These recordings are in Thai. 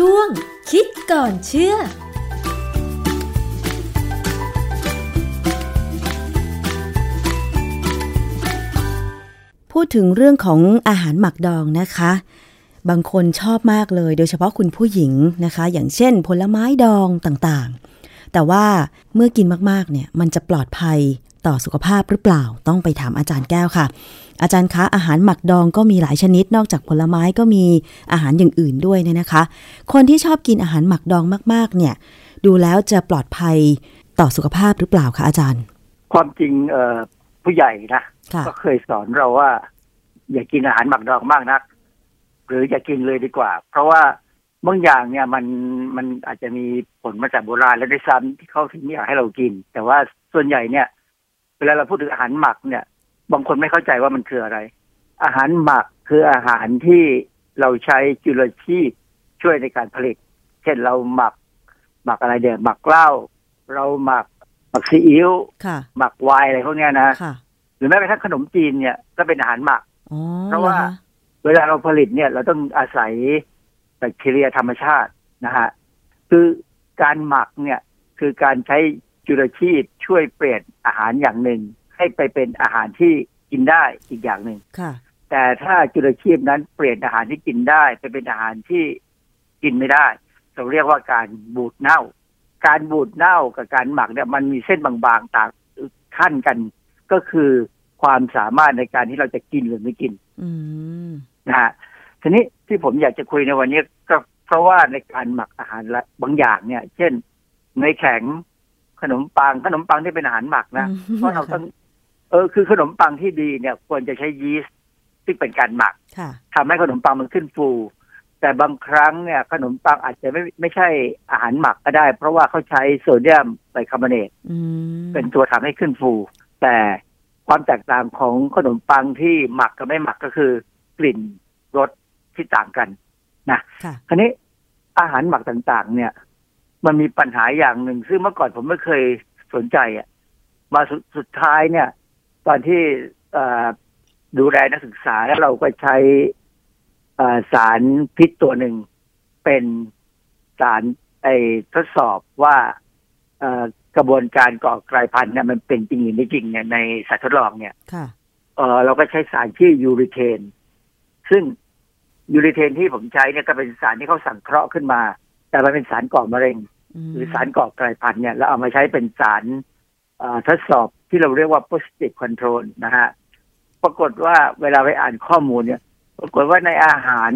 ช่วง คิดก่อนเชื่อพูดถึงเรื่องของอาหารหมักดองนะคะ บางคนชอบมากเลย โดยเฉพาะคุณผู้หญิงนะคะ อย่างเช่น ผลไม้ดองต่างๆ แต่ว่าเมื่อกินมากๆเนี่ยมันจะปลอดภัย ต่อสุขภาพหรือเปล่าต้องไปถามอาจารย์แก้วค่ะ อาจารย์คะอาหารหมักดองก็มีหลายชนิด นอกจากผลไม้ก็มีอาหารอย่างอื่นด้วยเนี่ยนะคะ คนที่ชอบกินอาหารหมักดองมากๆ เนี่ย ดูแล้วจะปลอดภัยต่อสุขภาพหรือเปล่าคะอาจารย์ ความจริงเอ่อผู้ใหญ่นะค่ะก็เคยสอนเราว่า อย่ากินอาหารหมักดองมากนัก หรืออย่ากินเลยดีกว่า เพราะว่าบางอย่างเนี่ยมันมันอาจจะมีผลมาจากโบราณแล้วด้วยซ้ำที่เขาถึงไม่อยากให้เรากิน แต่ว่าส่วนใหญ่เนี่ยเว ลาเราพูดถึงอาหารหมักเนี่ย บางคนไม่เข้าใจว่ามันคืออะไร อาหารหมักคืออาหารที่เราใช้จุลชีพช่วยในการผลิต เช่นเราหมัก หมักอะไรเดี๋ยวหมักเหล้าเราหมักหมักซีอิ๊วค่ะหมักไวน์อะไรพวกเนี้ยนะค่ะหรือแม้กระทั่งขนมจีนเนี่ยก็เป็นอาหารหมักอ๋อเพราะว่าหอคเวลาเราผลิตเนี่ย เราต้องอาศัยแบคทีเรียธรรมชาตินะฮะคือการหมักเนี่ยคือการใช้ จุลชีพช่วยเปลี่ยนอาหารอย่างหนึ่ง ให้ไปเป็นอาหารที่กินได้อีกอย่างหนึ่งค่ะ แต่ถ้าจุลชีพนั้นเปลี่ยนอาหารที่กินได้ ไปเป็นอาหารที่กินไม่ได้ เราเรียกว่าการบูดเน่า การบูดเน่ากับการหมักเนี่ยมันมีเส้นบางๆต่างขั้นกัน ก็คือความสามารถในการที่เราจะกินหรือไม่กินอืมนะฮะทีนี้ที่ผมอยากจะคุยในวันนี้ก็เพราะว่าในการหมักอาหารละบางอย่างเนี่ย เช่นเนยแข็ง ขนมปังขนมปังที่เป็นอาหารหมักนะอืมเพราะเราต้องเออคือขนมปังที่ดีเนี่ยควรจะใช้ยีสต์ซึ่งเป็นการหมักค่ะทำให้ขนมปังมันขึ้นฟู แต่บางครั้งเนี่ย ขนมปังอาจจะไม่ไม่ใช่อาหารหมักก็ได้ เพราะว่าเขาใช้โซเดียมไบคาร์บอเนตอืมเป็นตัวทำให้ขึ้นฟู แต่ความแตกต่างของขนมปังที่หมักกับไม่หมักก็คือกลิ่นรสที่ต่างกันค่ะคราวนี้อาหารหมักต่างๆ เนี่ย มันมีปัญหาอย่างหนึ่ง ซึ่งเมื่อก่อนผมไม่เคยสนใจอะมาสุดสุดท้ายเนี่ย ตอนที่เอ่อดูแลนักศึกษาแล้วเราก็ใช้เอ่อสารพิษตัวหนึ่ง เป็นสารไอทดสอบว่าเอ่อกระบวนการก่อกลายพันธุ์เนี่ยมันเป็นจริงหรือไม่จริงเนี่ยในสัตว์ทดลองเนี่ยค่ะเออเราก็ใช้สารชื่อยูริเทน ซึ่งยูริเทนที่ผมใช้เนี่ยก็เป็นสารที่เขาสังเคราะห์ขึ้นมา แต่มันเป็นสารก่อมะเร็งม หรือสารก่อกลายพันธุ์เนี่ยเราเอามาใช้เป็นสารเอ่อทดสอบที่เราเรียกว่า positive control นะฮะปรากฏว่าเวลาไปอ่านข้อมูลเนี่ย ปรากฏว่าในอาหาร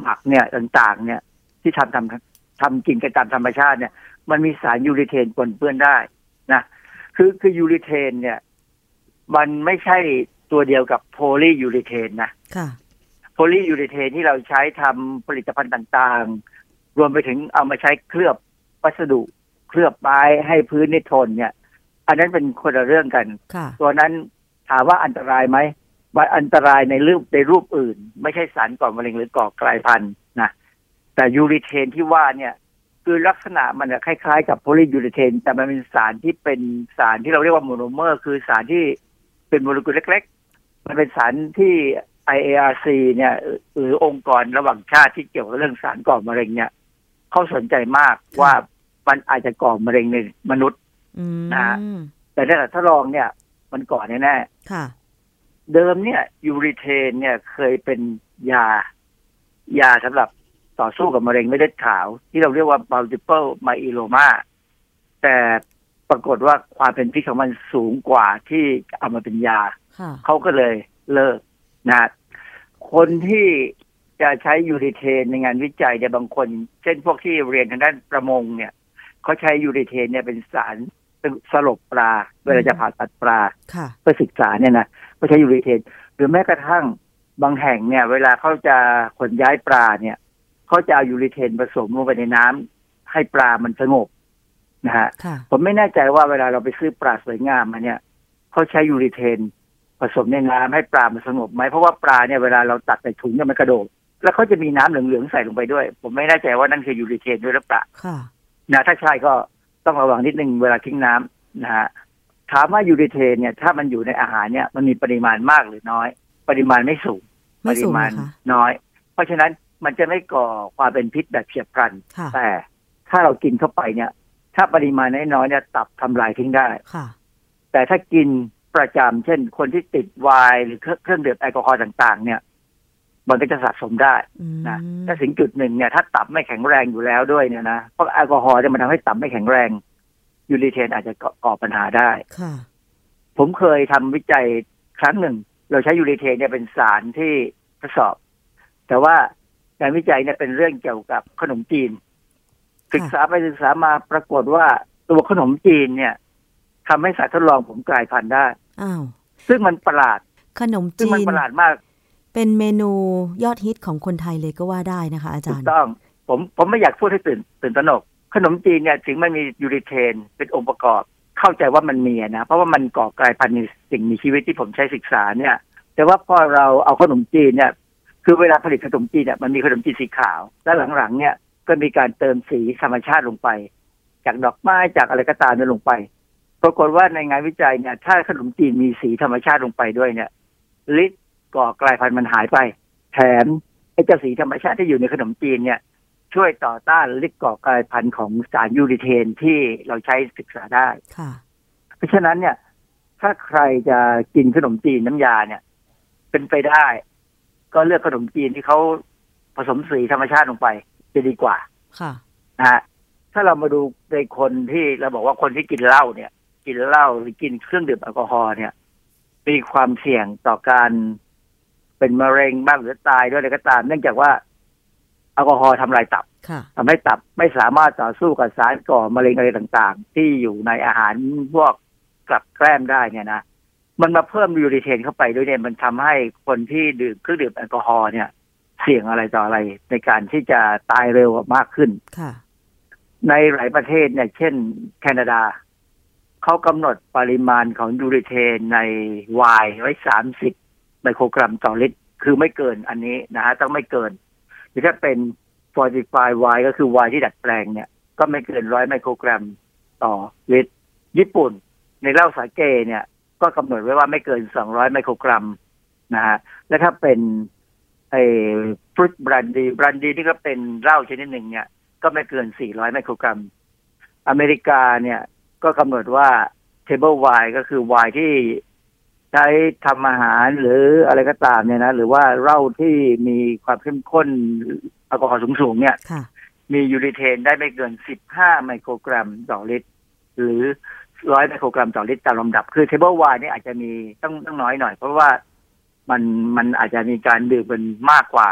หมักเนี่ยต่างๆ เนี่ย ที่ทำทำทำกินกันตามธรรมชาติเนี่ย มันมีสารยูริเทนปนเปื้อนได้นะคือคือยูริเทน เนี่ย มันไม่ใช่ตัวเดียวกับโพลียูริเทนนะค่ะโพลียูริเทนที่เราใช้ทำผลิตภัณฑ์ต่างๆ รวมไปถึงเอามาใช้เคลือบ วัสดุเคลือบไม้ให้พื้นนี่ทนเนี่ย อันนั้นเป็นคนละเรื่องกันค่ะตัวนั้นถามว่าอันตรายไหมมันอันตรายในรูปในรูปอื่น ไม่ใช่สารก่อมะเร็งหรือก่อกลายพันธุ์นะแต่ยูรีเทนที่ว่าเนี่ย คือลักษณะมันจะคล้ายๆ กับโพลียูรีเทน แต่มันเป็นสารที่เป็นสารที่เราเรียกว่าโมโนเมอร์ คือสารที่เป็นโมเลกุลเล็ก ๆ มันเป็นสารที่ IARC เนี่ยหรือองค์กรระหว่างชาติที่เกี่ยวกับเรื่องสารก่อมะเร็งเนี่ยเขาสนใจมากว่า มันอาจจะก่อมะเร็งในมนุษย์อืมนะแต่ในทดลองเนี่ย มันก่อแน่ๆค่ะเดิมเนี่ย ยูริเทนเนี่ยเคยเป็นยา ยาสำหรับต่อสู้กับมะเร็งเม็ดเลือดขาว ที่เราเรียกว่า multiple myeloma แต่ปรากฏว่าความเป็นพิษของมันสูงกว่าที่เอามาเป็นยาค่ะเขาก็เลยเลิกนะคนที่จะใช้ยูริเทนในงานวิจัยเนี่ยบางคน เช่นพวกที่เรียนทางด้านประมงเนี่ย เขาใช้ยูริเทนเนี่ยเป็นสารสลบปลาเวลาจะผ่าตัดปลาค่ะเพื่อศึกษาเนี่ยนะก็ใช้ยูริเทน หรือแม้กระทั่งบางแห่งเนี่ย เวลาเขาจะขนย้ายปลาเนี่ยเขาจะเอายูริเทนผสมลงไปในน้ำให้ปลามันสงบนะฮะค่ะผมไม่แน่ใจว่าเวลาเราไปซื้อปลาสวยงามมาเนี่ยเขาใช้ยูริเทนผสมในน้ำให้ปลามันสงบไหมเพราะว่าปลาเนี่ยเวลาเราตักใส่ถุงเนี่ยมันกระโดดแล้วเขาจะมีน้ำเหลืองๆใส่ลงไปด้วย ผมไม่แน่ใจว่านั่นคือยูริเทนด้วยหรือเปล่าค่ะ นะถ้าใช่ก็ต้องระวังนิดนึงเวลาทิ้งน้ำนะฮะถามว่ายูริเทนเนี่ยถ้ามันอยู่ในอาหารเนี่ยมันมีปริมาณมากหรือน้อย ปริมาณไม่สูงปไม่ริสูงมาณนะคะน้อย เพราะฉะนั้นมันจะไม่ก่อความเป็นพิษแบบเฉียบพลันค่ะแต่ถ้าเรากินเข้าไปเนี่ย ถ้าปริมาณน้อยๆเนี่ยตับทำลายทิ้งได้ค่ะแต่ถ้ากินประจำเช่น คนที่ติดไวน์หรือเครื่องเครื่องดื่มแอลกอฮอล์ต่าง ๆ เนี่ย มันก็จะสะสมได้อืมนะถ้าถึงจุดหนึ่งเนี่ยถ้าตับไม่แข็งแรงอยู่แล้วด้วยเนี่ยนะเพราะแอลกอฮอล์เนี่ยมันทำให้ตับไม่แข็งแรง ยูริเทนอาจจะก่อก่อปัญหาได้ค่ะผมเคยทำวิจัยครั้งหนึ่ง เราใช้ยูริเทนเนี่ยเป็นสารที่ทดสอบ แต่ว่างานวิจัยเนี่ยเป็นเรื่องเกี่ยวกับขนมจีน ศึกษาไปศึกษามาปรากฏว่าตัวขนมจีนเนี่ยทำให้สารทดลองผมกลายพันธุ์ได้อ้าวซึ่งมันประหลาดขนมซึ่งจีมันนประหลาดมาก เป็นเมนูยอดฮิตของคนไทยเลยก็ว่าได้นะคะ อาจารย์ถูกต้อง ผมผมไม่อยากพูดให้ตื่นตื่นตระหนก ขนมจีนเนี่ยถึงมันมียูริเทนเป็นองค์ประกอบ เข้าใจว่ามันมีนะ เพราะว่ามันก่อกลายพันธุ์ในสิ่งมีชีวิตที่ผมใช้ศึกษาเนี่ย แต่ว่าพอเราเอาขนมจีนเนี่ย คือเวลาผลิตขนมจีนเนี่ยมันมีขนมจีนสีขาว แล้วหลังๆ เนี่ยก็มีการเติมสีธรรมชาติลงไป จากดอกไม้จากอะไรก็ตามเนี่ยลงไป ปรากฏว่าในงานวิจัยเนี่ย ถ้าขนมจีนมีสีธรรมชาติลงไปด้วยเนี่ยฤทธิ์ ก่อกลายพันธุ์มันหายไป แถมไอ้เจ้าสีธรรมชาติที่อยู่ในขนมจีนเนี่ย ช่วยต่อต้านฤทธิ์ก่อกลายพันธุ์ของสารยูริเทนที่เราใช้ศึกษาได้ค่ะ เพราะฉะนั้นเนี่ย ถ้าใครจะกินขนมจีนน้ำยาเนี่ย เป็นไปได้ ก็เลือกขนมจีนที่เขาผสมสีธรรมชาติลงไปจะดีกว่า ค่ะนะฮะถ้าเรามาดูในคนที่เราบอกว่าคนที่กินเหล้าเนี่ย กินเหล้าหรือกินเครื่องดื่มแอลกอฮอล์เนี่ยมีความเสี่ยงต่อการ เป็นมะเร็งบ้างหรือตายด้วยอะไรก็ตาม เนื่องจากว่าแอลกอฮอล์ทำลายตับค่ะทำให้ตับไม่สามารถต่อสู้กับสารก่อมะเร็งอะไรต่างๆ ที่อยู่ในอาหารพวกกลับแกล้มได้เนี่ยนะมันมาเพิ่มยูริเทนเข้าไปด้วยเนี่ยมันทำให้คนที่ดื่มเครื่องดื่มแอลกอฮอล์เนี่ย เสี่ยงอะไรต่ออะไรในการที่จะตายเร็วมากขึ้นค่ะ ในหลายประเทศเนี่ย เช่น แคนาดาเขากำหนดปริมาณของยูริเทนในไวน์ไว้สามสิบ ไมโครกรัมต่อลิตร คือไม่เกินอันนี้นะฮะต้องไม่เกินหรือถ้าเป็น fortified wine ก็คือไวน์ที่ดัดแปลงเนี่ย ก็ไม่เกินร้อยไมโครกรัมต่อลิตร ญี่ปุ่น ในเหล้าสาเกเนี่ย ก็กำหนดไว้ว่าไม่เกินสองร้อยไมโครกรัมนะฮะและถ้าเป็นไอ้ฟรุตบรันดีบรันดีที่ก็เป็นเหล้าชนิดหนึ่งเนี่ย ก็ไม่เกิน400ไมโครกรัม อเมริกาเนี่ยก็กำหนดว่า table wine ก็คือไวน์ที่ ใช้ทำอาหารหรืออะไรก็ตามเนี่ยนะหรือว่าเหล้าที่มีความเข้มข้นแอลกอฮอล์สูงๆเนี่ยค่ะ มียูริเทนได้ไม่เกิน 15 ไมโครกรัมต่อลิตร หรือ 100 ไมโครกรัมต่อลิตรตามลำดับ คือ table wine เนี่ยอาจจะมีต้องต้องน้อยหน่อย เพราะว่ามันมันอาจจะมีการดื่มเป็นมากกว่า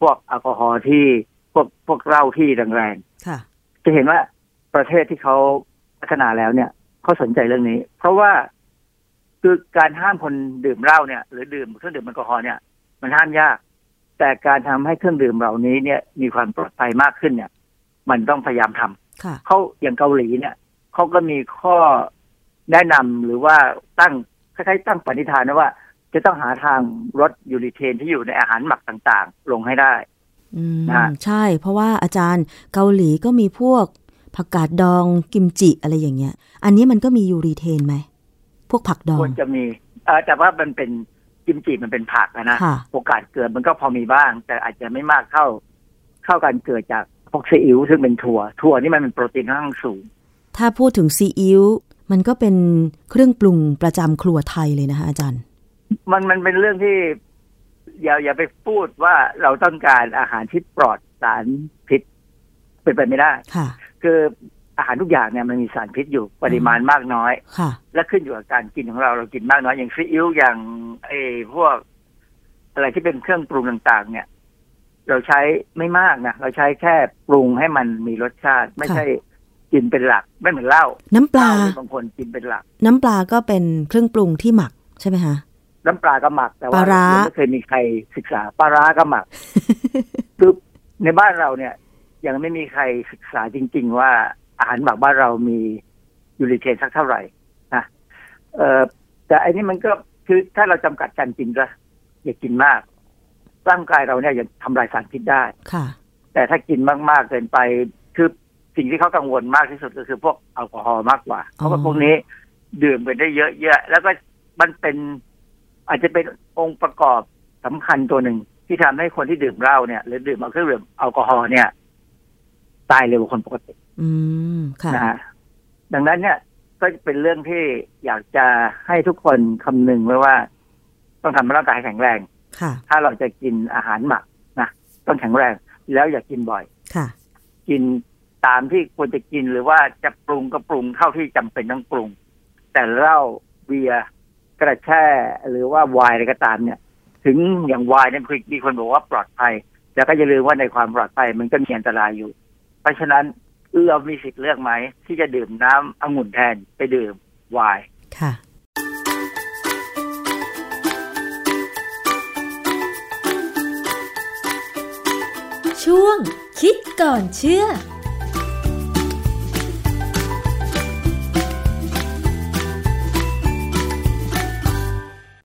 พวกแอลกอฮอล์ที่พวกพวกเหล้าที่แรงๆค่ะจะเห็นว่าประเทศที่เขาพัฒนาแล้วเนี่ยเขาสนใจเรื่องนี้ เพราะว่า คือการห้ามคนดื่มเหล้าเนี่ย หรือดื่มเครื่องดื่มแอลกอฮอล์เนี่ย มันห้ามยาก แต่การทำให้เครื่องดื่มเหล่านี้เนี่ย มีความปลอดภัยมากขึ้นเนี่ย มันต้องพยายามทำค่ะเขาอย่างเกาหลีเนี่ยเขาก็มีข้อแนะนำหรือว่าตั้งคล้ายๆตั้งปณิธานนะว่า จะต้องหาทางลดยูริเทนที่อยู่ในอาหารหมักต่างๆ ลงให้ได้อืมนะใช่ เพราะว่าอาจารย์เกาหลีก็มีพวกผักกาดดองกิมจิอะไรอย่างเงี้ย อันนี้มันก็มียูรีเทนไหม พวกผักดอคงวรจะมีเอ่อแต่ว่ามันเป็นกิมจิมันเป็นผักอะนะค่ะโอกาสเกิดมันก็พอมีบ้าง แต่อาจจะไม่มากเท่าเท่าการเกิดจากพวกซีอิ๊วซึ่งเป็นถั่ว ถั่วนี่มันเป็นโปรตีนค่อนข้างสูง ถ้าพูดถึงซีอิ๊วมันก็เป็นเครื่องปรุงประจำครัวไทยเลยนะคะอาจารย์ มันมันเป็นเรื่องที่อย่าอย่าไปพูดว่าเราต้องการอาหารที่ปลอดสารพิษเป็นไปไม่ได้ ค่ะ คือ อาหารทุกอย่างเนี่ยมันมีสารพิษอยู่ปริมาณมากน้อยค่ะ และขึ้นอยู่กับการกินของเราเรากินมากน้อยอย่างซีอิ๊วอย่างไอ้พวก อะไรที่เป็นเครื่องปรุงต่างๆ เนี่ย เราใช้ไม่มากนะเราใช้แค่ปรุงให้มันมีรสชาติ ไม่ใช่กินเป็นหลักไม่เหมือนเหล้าน้ำปลาเหเนี่ยบางคนกินเป็นหลัก น้ำปลาก็เป็นเครื่องปรุงที่หมักใช่ไหมคะน้ำปลาก็หมักแต่ปว่าลาร้ายังไม่เคยมีใครศึกษาปลาร้าก็หมักคือในบ้านเราเนี่ย ยังไม่มีใครศึกษาจริง ๆ ว่า อาหารหมักบ้านเรามียูริเทนสักเท่าไหร่นะเออแต่อันนี้มันก็คือถ้าเราจำกัดการกินก็อย่ากินมาก ร่างกายเราเนี่ยยังทำลายสารพิษได้ค่ะ แต่ถ้ากินมากๆเกินไปคือสิ่งที่เขากังวลมากที่สุดก็คือพวกแอลกอฮอล์มากกว่า เพราะว่าอ๋อพวกนี้ดื่มไปได้เยอะๆแล้วก็มันเป็นอาจจะเป็นองค์ประกอบสำคัญตัวหนึ่งที่ที่ทำให้คนที่ดื่มเหล้าเนี่ย หรือดื่มเครื่องดื่มแอลกอฮอล์เนี่ย ตายเร็วกว่าคนปกติ อืมค่ะนะฮะดังนั้นเนี่ย ก็เป็นเรื่องที่อยากจะให้ทุกคนคำนึงไว้ว่า ต้องทำให้ร่างกายแข็งแรง ค่ะ ถ้าเราจะกินอาหารหมักนะต้องแข็งแรง แล้วอย่ากินบ่อย ค่ะ กินตามที่ควรจะกินหรือว่าจะปรุงก็ปรุงเท่าที่จำเป็นต้องปรุง แต่เหล้าเบียร์กระแช่หรือว่าไวน์อะไรก็ตามเนี่ย ถึงอย่างไวน์เนี่ยมีคนบอกว่าปลอดภัย แต่ก็อย่าลืมว่าในความปลอดภัยมันก็มีอันตรายอยู่ เพราะฉะนั้น เรามีสิทธิ์เลือกไหม ที่จะดื่มน้ำองุ่นแทนไปดื่มไวน์ค่ะช่วงคิดก่อนเชื่อ